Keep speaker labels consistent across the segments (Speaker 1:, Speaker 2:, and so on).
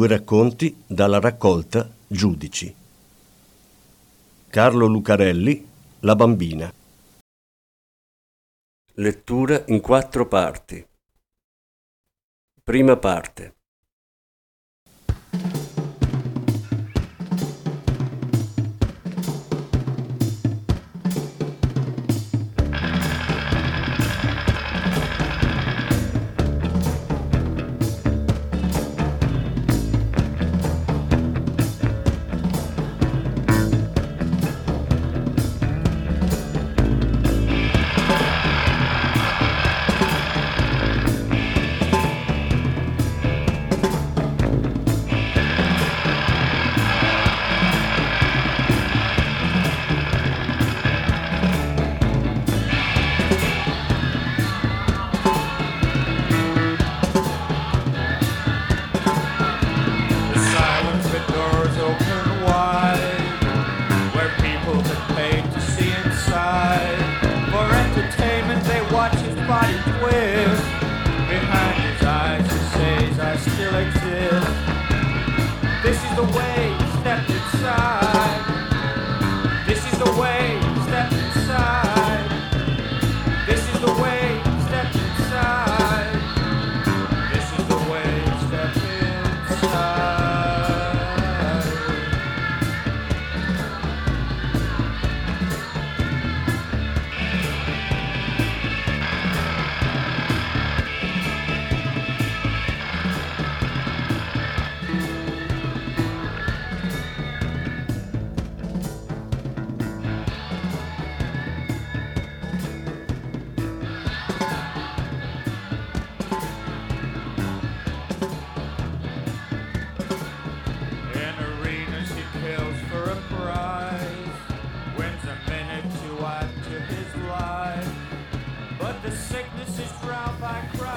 Speaker 1: Due racconti dalla raccolta Giudici. Carlo Lucarelli, La bambina. Lettura in quattro parti. Prima parte.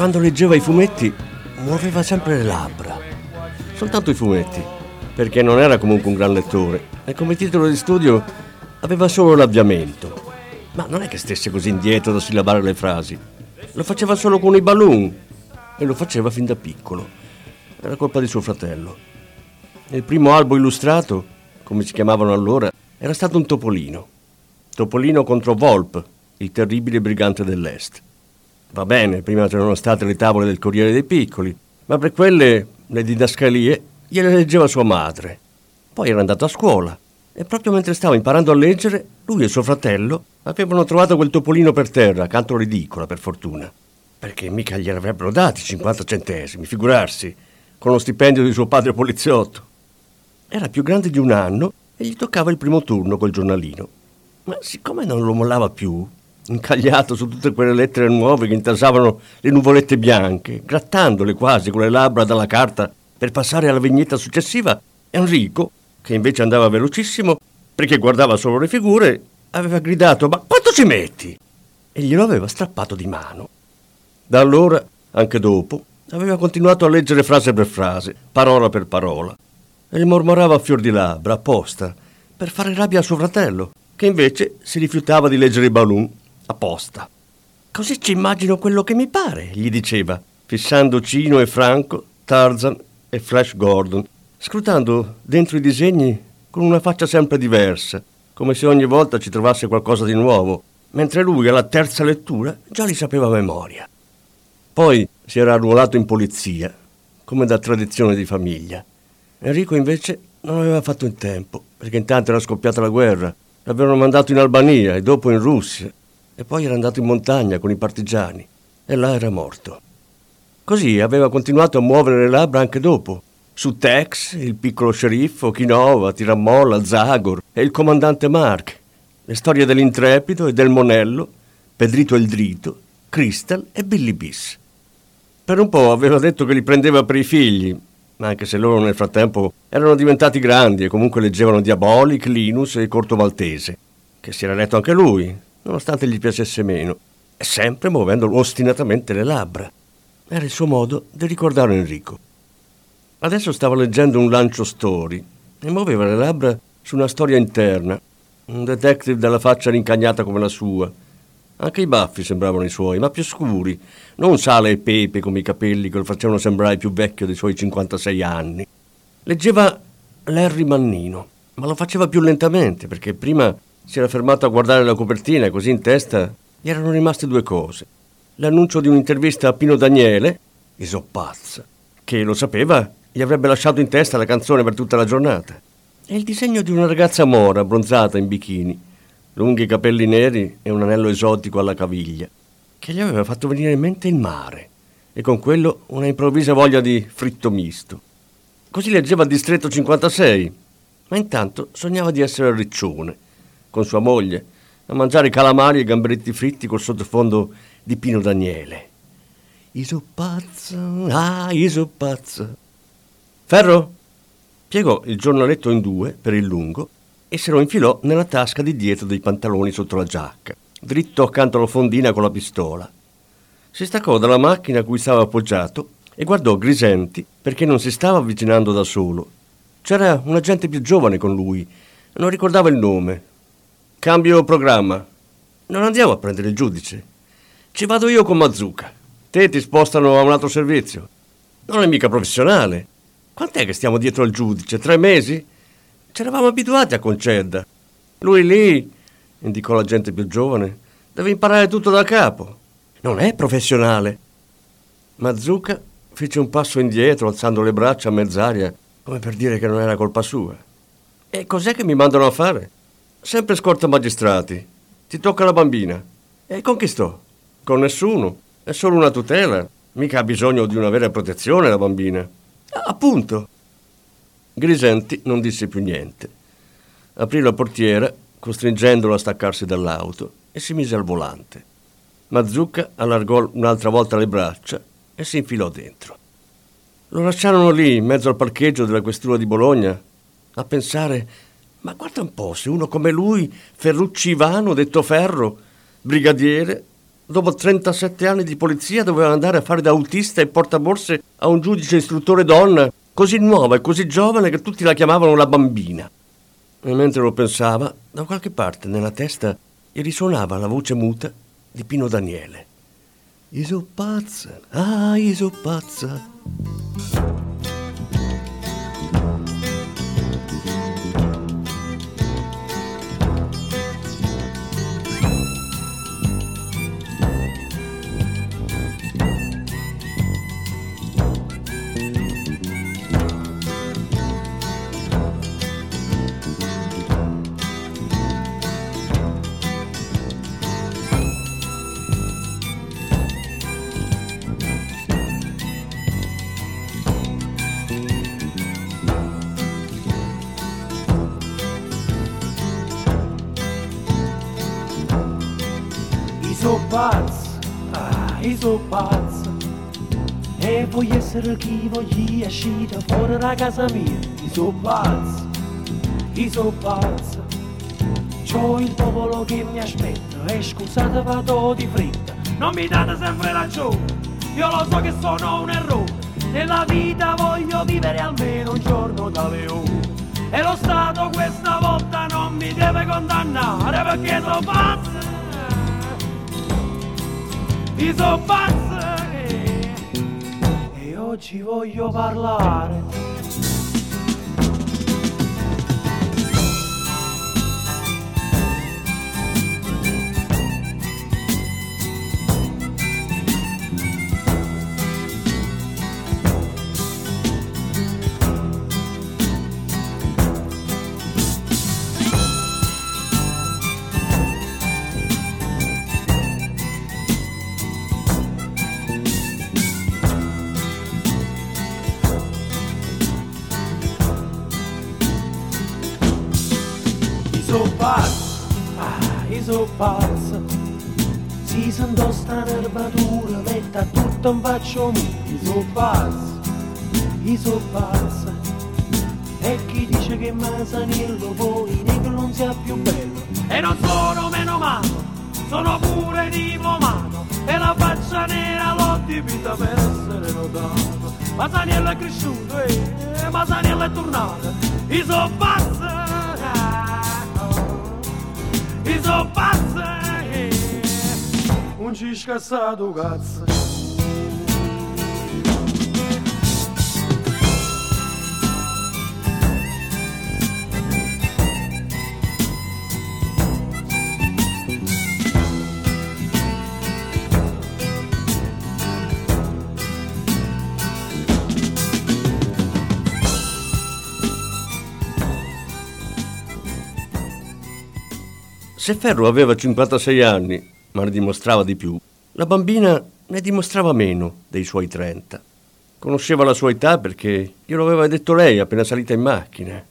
Speaker 1: Quando leggeva i fumetti, muoveva sempre le labbra. Soltanto i fumetti, perché non era comunque un gran lettore e come titolo di studio aveva solo l'avviamento. Ma non è che stesse così indietro da sillabare le frasi. Lo faceva solo con i balloon e lo faceva fin da piccolo. Era colpa di suo fratello. Il primo albo illustrato, come si chiamavano allora, era stato un topolino. Topolino contro Volp, il terribile brigante dell'Est. Va bene, prima c'erano state le tavole del Corriere dei Piccoli, ma per quelle, le didascalie, gliele leggeva sua madre. Poi era andato a scuola e proprio mentre stava imparando a leggere, lui e suo fratello avevano trovato quel topolino per terra, canto ridicola per fortuna. Perché mica gliene avrebbero dati 50 centesimi, figurarsi, con lo stipendio di suo padre poliziotto. Era più grande di un anno e gli toccava il primo turno col giornalino. Ma siccome non lo mollava più, incagliato su tutte quelle lettere nuove che intasavano le nuvolette bianche, grattandole quasi con le labbra dalla carta per passare alla vignetta successiva, Enrico, che invece andava velocissimo perché guardava solo le figure, aveva gridato Ma quanto ci metti? E glielo aveva strappato di mano. Da allora, anche dopo, aveva continuato a leggere frase per frase, parola per parola, e gli mormorava a fior di labbra, apposta, per fare rabbia a suo fratello, che invece si rifiutava di leggere i balloon, apposta. Così ci immagino quello che mi pare, gli diceva, fissando Cino e Franco, Tarzan e Flash Gordon, scrutando dentro i disegni con una faccia sempre diversa, come se ogni volta ci trovasse qualcosa di nuovo, mentre lui alla terza lettura già li sapeva a memoria. Poi si era arruolato in polizia, come da tradizione di famiglia. Enrico invece non aveva fatto in tempo, perché intanto era scoppiata la guerra, l'avevano mandato in Albania e dopo in Russia, e poi era andato in montagna con i partigiani, e là era morto. Così aveva continuato a muovere le labbra anche dopo, su Tex, il piccolo sceriffo, Kinova, Tirammolla, Zagor e il comandante Mark, le storie dell'Intrepido e del Monello, Pedrito il Drito, Crystal e Billy Biss. Per un po' aveva detto che li prendeva per i figli, anche se loro nel frattempo erano diventati grandi e comunque leggevano Diabolic, Linus e Corto Maltese, che si era letto anche lui, nonostante gli piacesse meno, e sempre muovendo ostinatamente le labbra. Era il suo modo di ricordare Enrico. Adesso stava leggendo un lancio story e muoveva le labbra su una storia interna, un detective dalla faccia rincagnata come la sua. Anche i baffi sembravano i suoi, ma più scuri, non sale e pepe come i capelli che lo facevano sembrare più vecchio dei suoi 56 anni. Leggeva Larry Mannino, ma lo faceva più lentamente perché prima si era fermato a guardare la copertina e così in testa gli erano rimaste due cose. L'annuncio di un'intervista a Pino Daniele, Isoppazza, che lo sapeva, gli avrebbe lasciato in testa la canzone per tutta la giornata. E il disegno di una ragazza mora, bronzata in bikini, lunghi capelli neri e un anello esotico alla caviglia, che gli aveva fatto venire in mente il mare e con quello una improvvisa voglia di fritto misto. Così leggeva il distretto 56, ma intanto sognava di essere a Riccione, con sua moglie, a mangiare calamari e gamberetti fritti col sottofondo di Pino Daniele. Isoppazza, ah, isoppazza. Ferro? Piegò il giornaletto in due per il lungo e se lo infilò nella tasca di dietro dei pantaloni sotto la giacca, dritto accanto alla fondina con la pistola. Si staccò dalla macchina a cui stava appoggiato e guardò Grisenti perché non si stava avvicinando da solo. C'era un agente più giovane con lui, non ricordava il nome. Cambio programma. Non andiamo a prendere il giudice. Ci vado io con Mazzucca. Te ti spostano a un altro servizio. Non è mica professionale. Quant'è che stiamo dietro al giudice? Tre mesi? C'eravamo abituati a concedere. Lui lì, indicò la gente più giovane, deve imparare tutto da capo. Non è professionale. Mazzucca fece un passo indietro, alzando le braccia a mezz'aria, come per dire che non era colpa sua. E cos'è che mi mandano a fare? Sempre scorta magistrati. Ti tocca la bambina. E con chi sto? Con nessuno. È solo una tutela. Mica ha bisogno di una vera protezione la bambina. Appunto. Grisenti non disse più niente. Aprì la portiera, costringendolo a staccarsi dall'auto, e si mise al volante. Mazzucca allargò un'altra volta le braccia e si infilò dentro. Lo lasciarono lì, in mezzo al parcheggio della questura di Bologna, a pensare: ma guarda un po', se uno come lui, Ferrucci Ivano, detto Ferro, brigadiere, dopo 37 anni di polizia doveva andare a fare da autista e portaborse a un giudice istruttore donna così nuova e così giovane che tutti la chiamavano la bambina. E mentre lo pensava, da qualche parte nella testa gli risuonava la voce muta di Pino Daniele. Iso pazza, ah, iso
Speaker 2: pazzo. E voglio essere chi voglio uscire fuori da casa mia. Io so pazzo, io so pazzo C'ho il popolo che mi aspetta E scusate vado di fretta. Non mi date sempre ragione Io lo so che sono un errore. Nella vita voglio vivere almeno un giorno da leone. E lo Stato questa volta non mi deve condannare Perché sono pazzo pazzo eh. e oggi voglio parlare. In faccio. Io sono pazzo, io sono pazza. E chi dice che Masaniello poi negro non sia più bello? E non sono meno malo, sono pure diplomano. E la faccia nera l'ho dipinta per essere notato. Masaniello è cresciuto, eh, Masaniello è tornato. Io sono pazza, io sono pazza, eh. non ci scassato cazzo.
Speaker 1: Se Ferro aveva 56 anni, ma ne dimostrava di più, la bambina ne dimostrava meno dei suoi 30. Conosceva la sua età perché glielo aveva detto lei appena salita in macchina.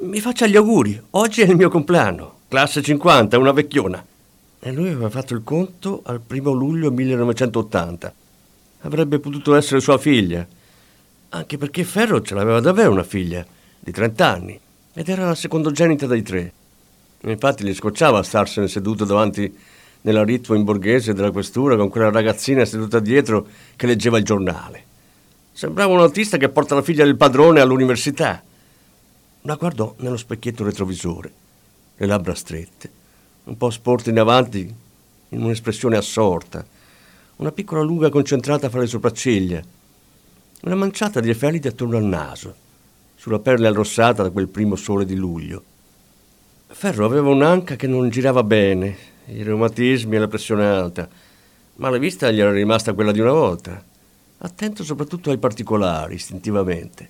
Speaker 1: Mi faccia gli auguri, oggi è il mio compleanno, classe 50, una vecchiona. E lui aveva fatto il conto al primo luglio 1980. Avrebbe potuto essere sua figlia, anche perché Ferro ce l'aveva davvero una figlia, di 30 anni, ed era la secondogenita dei tre. Infatti gli scocciava starsene seduto davanti nella ritmo in borghese della questura con quella ragazzina seduta dietro che leggeva il giornale. Sembrava un autista che porta la figlia del padrone all'università. La guardò nello specchietto retrovisore, le labbra strette, un po' sporte in avanti in un'espressione assorta, una piccola luga concentrata fra le sopracciglia, una manciata di effelidi attorno al naso, sulla pelle arrossata da quel primo sole di luglio. Ferro aveva un'anca che non girava bene, i reumatismi e la pressione alta, ma la vista gli era rimasta quella di una volta. Attento soprattutto ai particolari, istintivamente.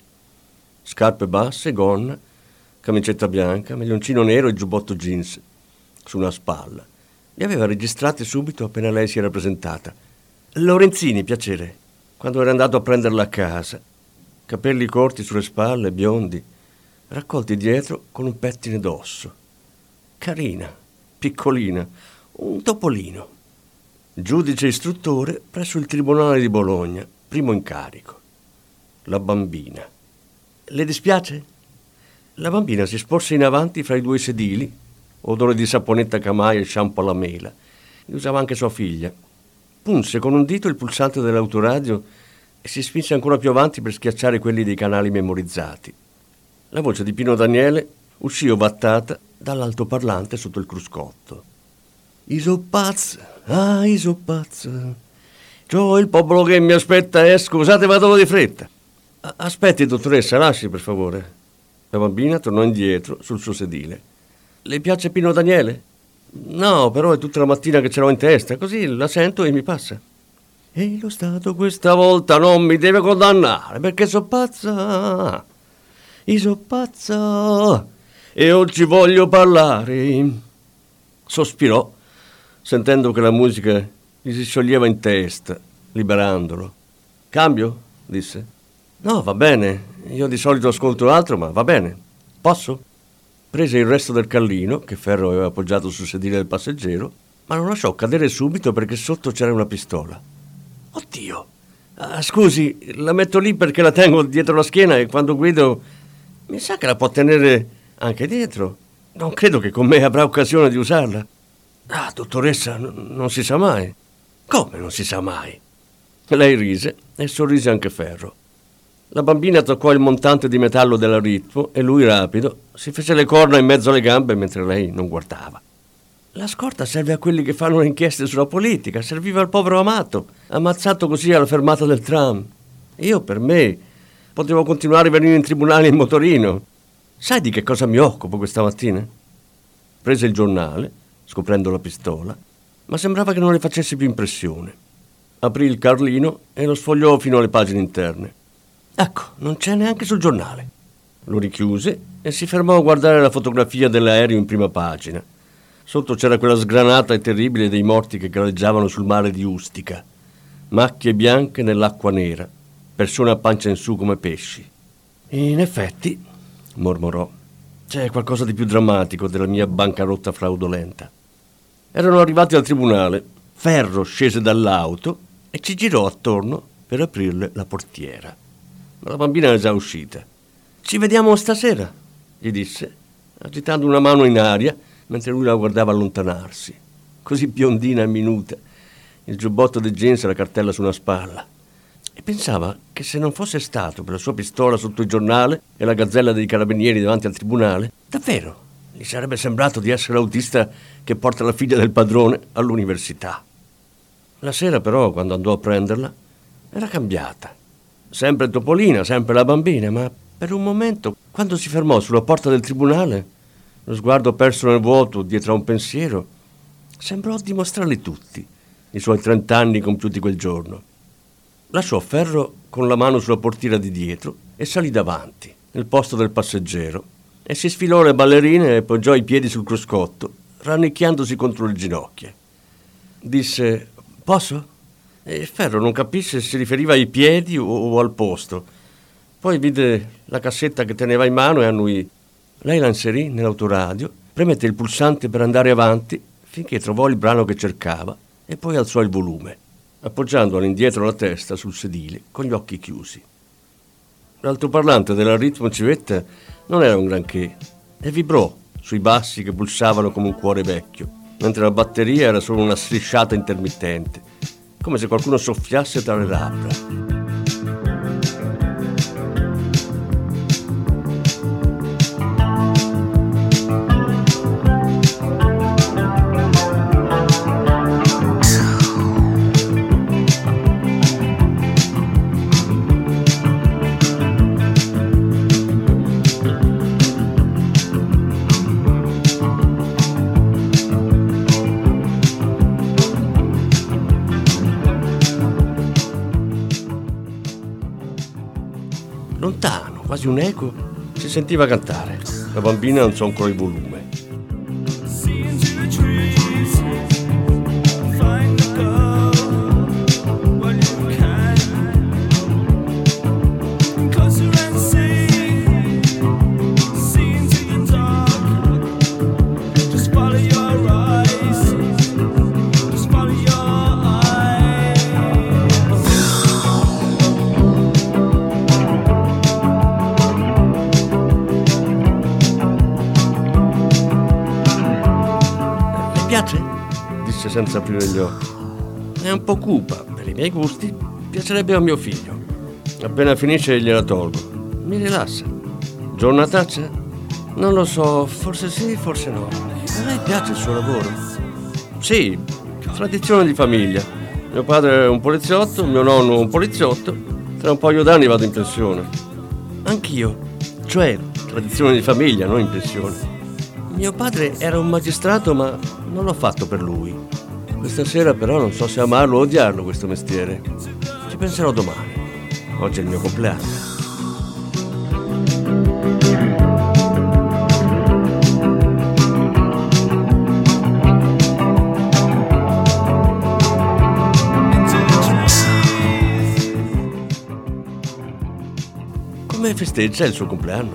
Speaker 1: Scarpe basse, gonna, camicetta bianca, maglioncino nero e giubbotto jeans su una spalla. Li aveva registrati subito appena lei si era presentata. Lorenzini, piacere, quando era andato a prenderla a casa. Capelli corti sulle spalle, biondi, raccolti dietro con un pettine d'osso carina, piccolina, un topolino. Giudice istruttore presso il Tribunale di Bologna, primo incarico. La bambina. Le dispiace? La bambina si sporse in avanti fra i due sedili, odore di saponetta camaia e shampoo alla mela. Li usava anche sua figlia. Punse con un dito il pulsante dell'autoradio e si spinse ancora più avanti per schiacciare quelli dei canali memorizzati. La voce di Pino Daniele uscì ovattata dall'altoparlante sotto il cruscotto. Isopazz, ah, Isopazz. C'ho il popolo che mi aspetta, eh, scusate, vado di fretta. Aspetti, dottoressa, lasci per favore. La bambina tornò indietro sul suo sedile. Le piace Pino Daniele? No, però è tutta la mattina che ce l'ho in testa, così la sento e mi passa. E lo Stato questa volta non mi deve condannare perché so pazza. Io so pazza e oggi voglio parlare. Sospirò, sentendo che la musica gli si scioglieva in testa, liberandolo. Cambio? disse. No, va bene. Io di solito ascolto altro, ma va bene. Posso? Prese il resto del callino, che Ferro aveva appoggiato sul sedile del passeggero, ma lo lasciò cadere subito perché sotto c'era una pistola. Oddio! Ah, scusi, la metto lì perché la tengo dietro la schiena e quando guido mi sa che la può tenere anche dietro. Non credo che con me avrà occasione di usarla. Ah, dottoressa, n- non si sa mai. Come non si sa mai? Lei rise e sorrise anche Ferro. La bambina toccò il montante di metallo della ritmo e lui, rapido, si fece le corna in mezzo alle gambe mentre lei non guardava. La scorta serve a quelli che fanno le inchieste sulla politica, serviva al povero amato, ammazzato così alla fermata del tram. Io, per me, potevo continuare a venire in tribunale in motorino. Sai di che cosa mi occupo questa mattina? Prese il giornale, scoprendo la pistola, ma sembrava che non le facesse più impressione. Aprì il carlino e lo sfogliò fino alle pagine interne. Ecco, non c'è neanche sul giornale. Lo richiuse e si fermò a guardare la fotografia dell'aereo in prima pagina. Sotto c'era quella sgranata e terribile dei morti che galleggiavano sul mare di Ustica. Macchie bianche nell'acqua nera, persone a pancia in su come pesci. In effetti, mormorò. C'è qualcosa di più drammatico della mia bancarotta fraudolenta. Erano arrivati al tribunale. Ferro scese dall'auto e ci girò attorno per aprirle la portiera. ma la bambina era già uscita. Ci vediamo stasera, gli disse, agitando una mano in aria mentre lui la guardava allontanarsi, così biondina e minuta, il giubbotto di jeans e la cartella su una spalla. E pensava che se non fosse stato per la sua pistola sotto il giornale e la gazzella dei carabinieri davanti al tribunale, davvero gli sarebbe sembrato di essere l'autista che porta la figlia del padrone all'università. La sera però, quando andò a prenderla, era cambiata. Sempre Topolina, sempre la bambina, ma per un momento, quando si fermò sulla porta del tribunale, lo sguardo perso nel vuoto dietro a un pensiero, sembrò dimostrarli tutti, i suoi trent'anni compiuti quel giorno. Lasciò Ferro con la mano sulla portiera di dietro e salì davanti, nel posto del passeggero, e si sfilò le ballerine e poggiò i piedi sul cruscotto, rannicchiandosi contro le ginocchia. Disse: Posso? E Ferro non capisse se si riferiva ai piedi o, o al posto. Poi vide la cassetta che teneva in mano e annui. Lei la inserì nell'autoradio, premette il pulsante per andare avanti finché trovò il brano che cercava e poi alzò il volume, appoggiando all'indietro la testa sul sedile con gli occhi chiusi. L'altoparlante della ritmo civetta non era un granché e vibrò sui bassi che pulsavano come un cuore vecchio, mentre la batteria era solo una strisciata intermittente, come se qualcuno soffiasse tra le labbra. Quasi un eco, si sentiva cantare. La bambina alzò ancora il volume. Senza aprire gli occhi. È un po' cupa, per i miei gusti. Piacerebbe a mio figlio. Appena finisce gliela tolgo. Mi rilassa. Giornataccia? Non lo so, forse sì, forse no. A lei piace il suo lavoro? Sì, tradizione di famiglia. Mio padre è un poliziotto, mio nonno un poliziotto. Tra un paio d'anni vado in pensione. Anch'io. Cioè, tradizione di famiglia, non in pensione. Mio padre era un magistrato, ma non l'ho fatto per lui. Questa sera però non so se amarlo o odiarlo questo mestiere. Ci penserò domani. Oggi è il mio compleanno. Come festeggia il suo compleanno?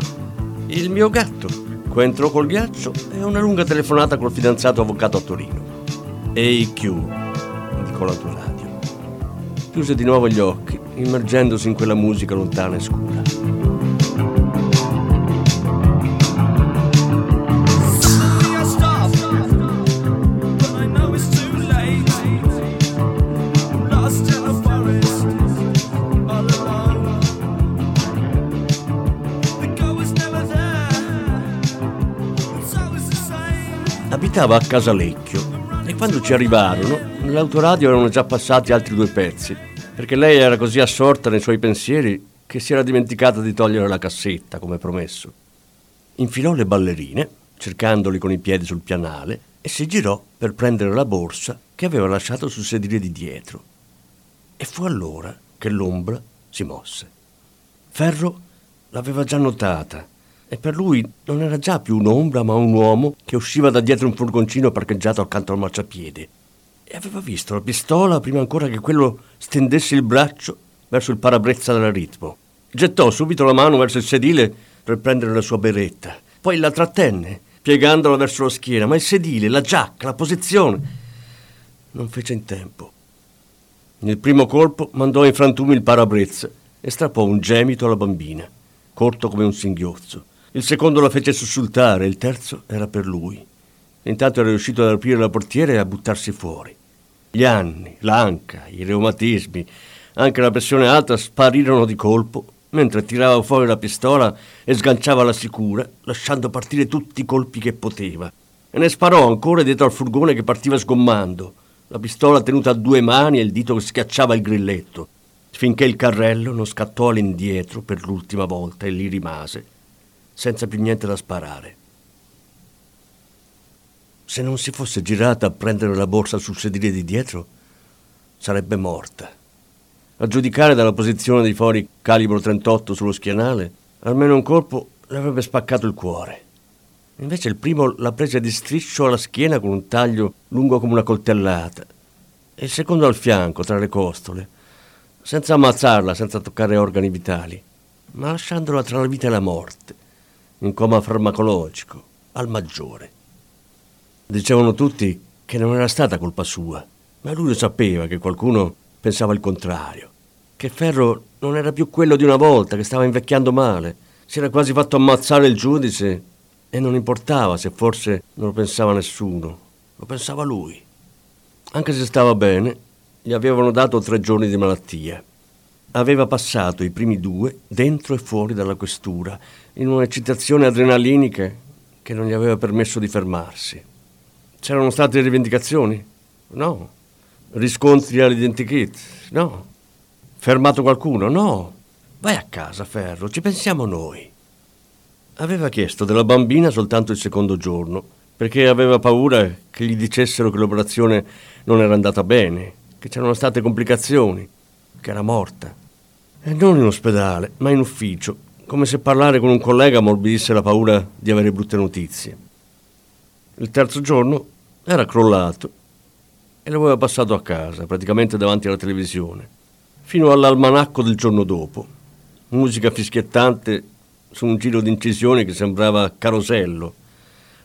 Speaker 1: Il mio gatto. Qua entrò col ghiaccio e una lunga telefonata col fidanzato avvocato a Torino. Ehi Q, indicò l'autoradio. Chiuse di nuovo gli occhi, immergendosi in quella musica lontana e scura. Abitava a Casalecchio quando ci arrivarono, nell'autoradio erano già passati altri due pezzi, perché lei era così assorta nei suoi pensieri che si era dimenticata di togliere la cassetta, come promesso. Infilò le ballerine, cercandoli con i piedi sul pianale, e si girò per prendere la borsa che aveva lasciato sul sedile di dietro. E fu allora che l'ombra si mosse. Ferro l'aveva già notata e per lui non era già più un'ombra ma un uomo che usciva da dietro un furgoncino parcheggiato accanto al marciapiede. E aveva visto la pistola prima ancora che quello stendesse il braccio verso il parabrezza del ritmo. Gettò subito la mano verso il sedile per prendere la sua beretta. Poi la trattenne, piegandola verso la schiena, ma il sedile, la giacca, la posizione. Non fece in tempo. Nel primo colpo mandò in frantumi il parabrezza e strappò un gemito alla bambina, corto come un singhiozzo. Il secondo la fece sussultare, il terzo era per lui. Intanto era riuscito ad aprire la portiera e a buttarsi fuori. Gli anni, l'anca, i reumatismi, anche la pressione alta sparirono di colpo mentre tirava fuori la pistola e sganciava la sicura, lasciando partire tutti i colpi che poteva. E ne sparò ancora dietro al furgone che partiva sgommando, la pistola tenuta a due mani e il dito che schiacciava il grilletto, finché il carrello non scattò all'indietro per l'ultima volta e lì rimase, senza più niente da sparare. Se non si fosse girata a prendere la borsa sul sedile di dietro, sarebbe morta. A giudicare dalla posizione dei fori calibro 38 sullo schienale, almeno un colpo le avrebbe spaccato il cuore. Invece il primo la prese di striscio alla schiena con un taglio lungo come una coltellata e il secondo al fianco, tra le costole, senza ammazzarla, senza toccare organi vitali, ma lasciandola tra la vita e la morte, in coma farmacologico, al maggiore. Dicevano tutti che non era stata colpa sua, ma lui lo sapeva che qualcuno pensava il contrario, che Ferro non era più quello di una volta, che stava invecchiando male, si era quasi fatto ammazzare il giudice e non importava se forse non lo pensava nessuno, lo pensava lui. Anche se stava bene, gli avevano dato tre giorni di malattia. Aveva passato i primi due dentro e fuori dalla questura, in un'eccitazione adrenalinica che non gli aveva permesso di fermarsi. C'erano state rivendicazioni? No. Riscontri all'identikit? No. Fermato qualcuno? No. Vai a casa, Ferro, ci pensiamo noi. Aveva chiesto della bambina soltanto il secondo giorno, perché aveva paura che gli dicessero che l'operazione non era andata bene, che c'erano state complicazioni, che era morta. E non in ospedale, ma in ufficio, come se parlare con un collega ammorbidisse la paura di avere brutte notizie. Il terzo giorno era crollato e lo aveva passato a casa, praticamente davanti alla televisione, fino all'almanacco del giorno dopo. Musica fischiettante su un giro di incisioni che sembrava carosello.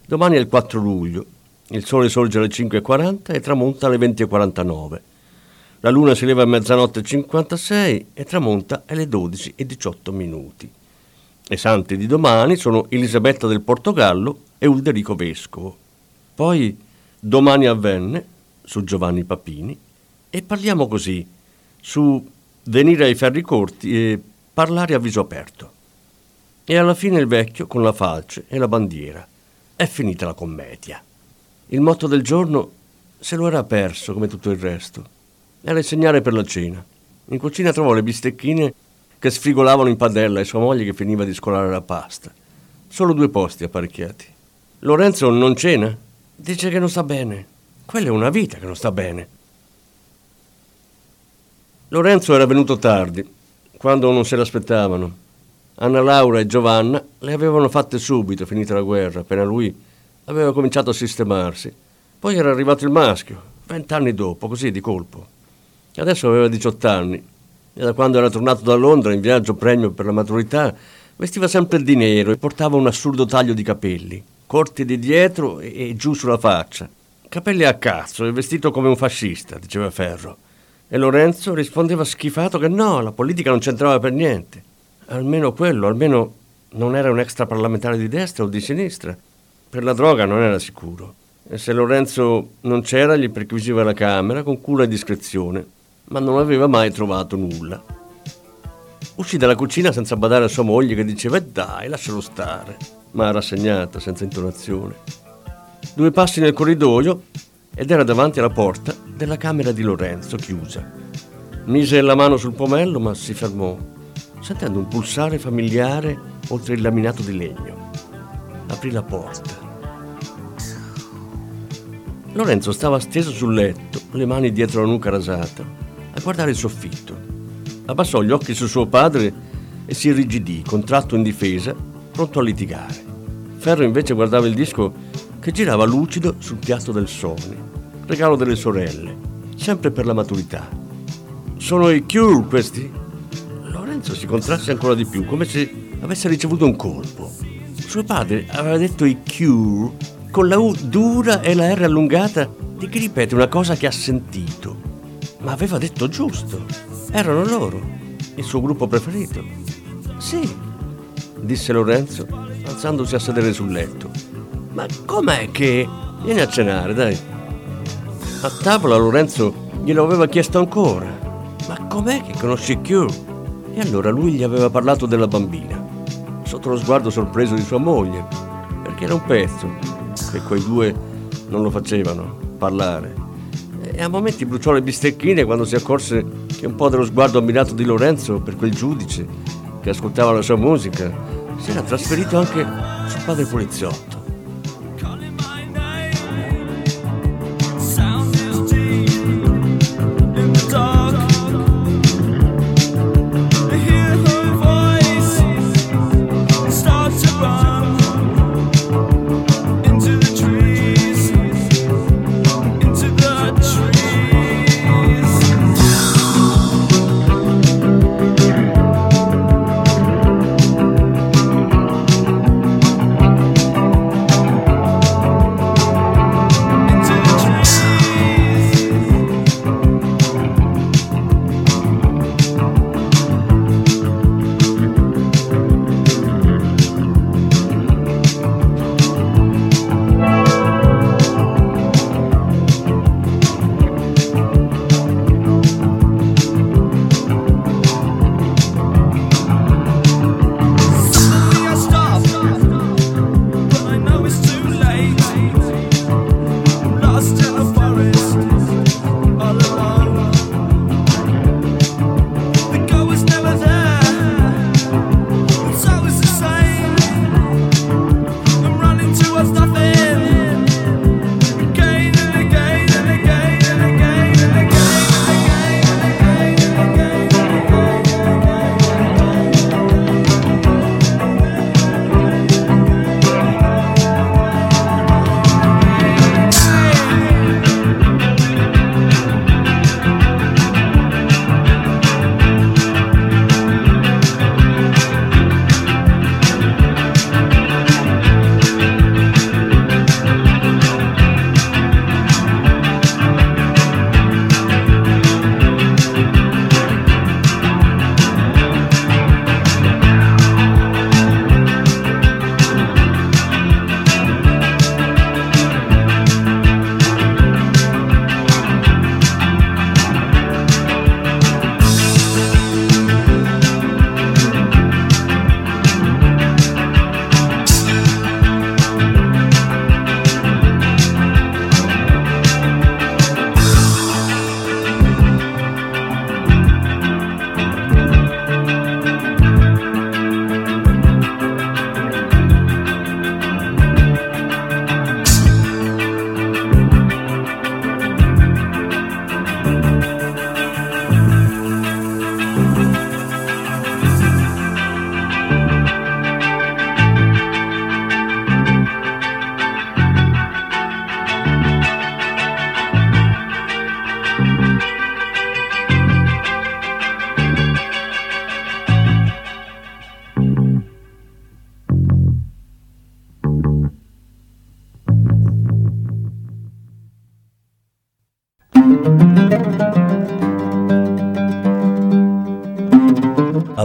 Speaker 1: Domani è il 4 luglio, il sole sorge alle 5.40 e tramonta alle 20.49. La luna si leva a mezzanotte e 56 e tramonta alle 12 e 18 minuti. I santi di domani sono Elisabetta del Portogallo e Ulderico Vescovo. Poi Domani avvenne, su Giovanni Papini, e parliamo così, su venire ai ferri corti e parlare a viso aperto. E alla fine il vecchio con la falce e la bandiera. È finita la commedia. Il motto del giorno se lo era perso come tutto il resto. Era il segnale per la cena. In cucina trovò le bistecchine che sfrigolavano in padella e sua moglie che finiva di scolare la pasta. Solo due posti apparecchiati. Lorenzo non cena? Dice che non sta bene. Quella è una vita che non sta bene. Lorenzo era venuto tardi, quando non se l'aspettavano. Anna Laura e Giovanna le avevano fatte subito, finita la guerra, appena lui aveva cominciato a sistemarsi. Poi era arrivato il maschio, vent'anni dopo, così di colpo. Adesso aveva 18 anni e da quando era tornato da Londra in viaggio premio per la maturità vestiva sempre di nero e portava un assurdo taglio di capelli corti di dietro e, giù sulla faccia. Capelli a cazzo e vestito come un fascista, diceva Ferro. E Lorenzo rispondeva schifato che no, la politica non c'entrava per niente. Almeno quello, almeno non era un extraparlamentare di destra o di sinistra. Per la droga non era sicuro. E se Lorenzo non c'era, gli perquisiva la camera con cura e discrezione, ma non aveva mai trovato nulla. Uscì dalla cucina senza badare a sua moglie che diceva e dai, lascialo stare ma rassegnata, senza intonazione. Due passi nel corridoio ed era davanti alla porta della camera di Lorenzo, chiusa. Mise la mano sul pomello, ma si fermò, sentendo un pulsare familiare oltre il laminato di legno. Aprì la porta. Lorenzo stava steso sul letto, le mani dietro la nuca rasata, a guardare il soffitto. Abbassò gli occhi su suo padre e si irrigidì, contratto in difesa, pronto a litigare. Ferro invece guardava il disco che girava lucido sul piatto del Sony, regalo delle sorelle, sempre per la maturità. Sono i Cure questi? Lorenzo si contrasse ancora di più, come se avesse ricevuto un colpo. Suo padre aveva detto i Cure con la U dura e la R allungata di chi ripete una cosa che ha sentito. Ma aveva detto giusto. Erano loro. Il suo gruppo preferito? Sì, disse Lorenzo, alzandosi a sedere sul letto. Ma com'è che... Vieni a cenare, dai. A tavola Lorenzo glielo aveva chiesto ancora. Ma com'è che conosci Q? E allora lui gli aveva parlato della bambina, sotto lo sguardo sorpreso di sua moglie, perché era un pezzo che quei due non lo facevano parlare. E a momenti bruciò le bistecchine quando si accorse che un po' dello sguardo ammirato di Lorenzo per quel giudice che ascoltava la sua musica si era trasferito anche sul padre poliziotto.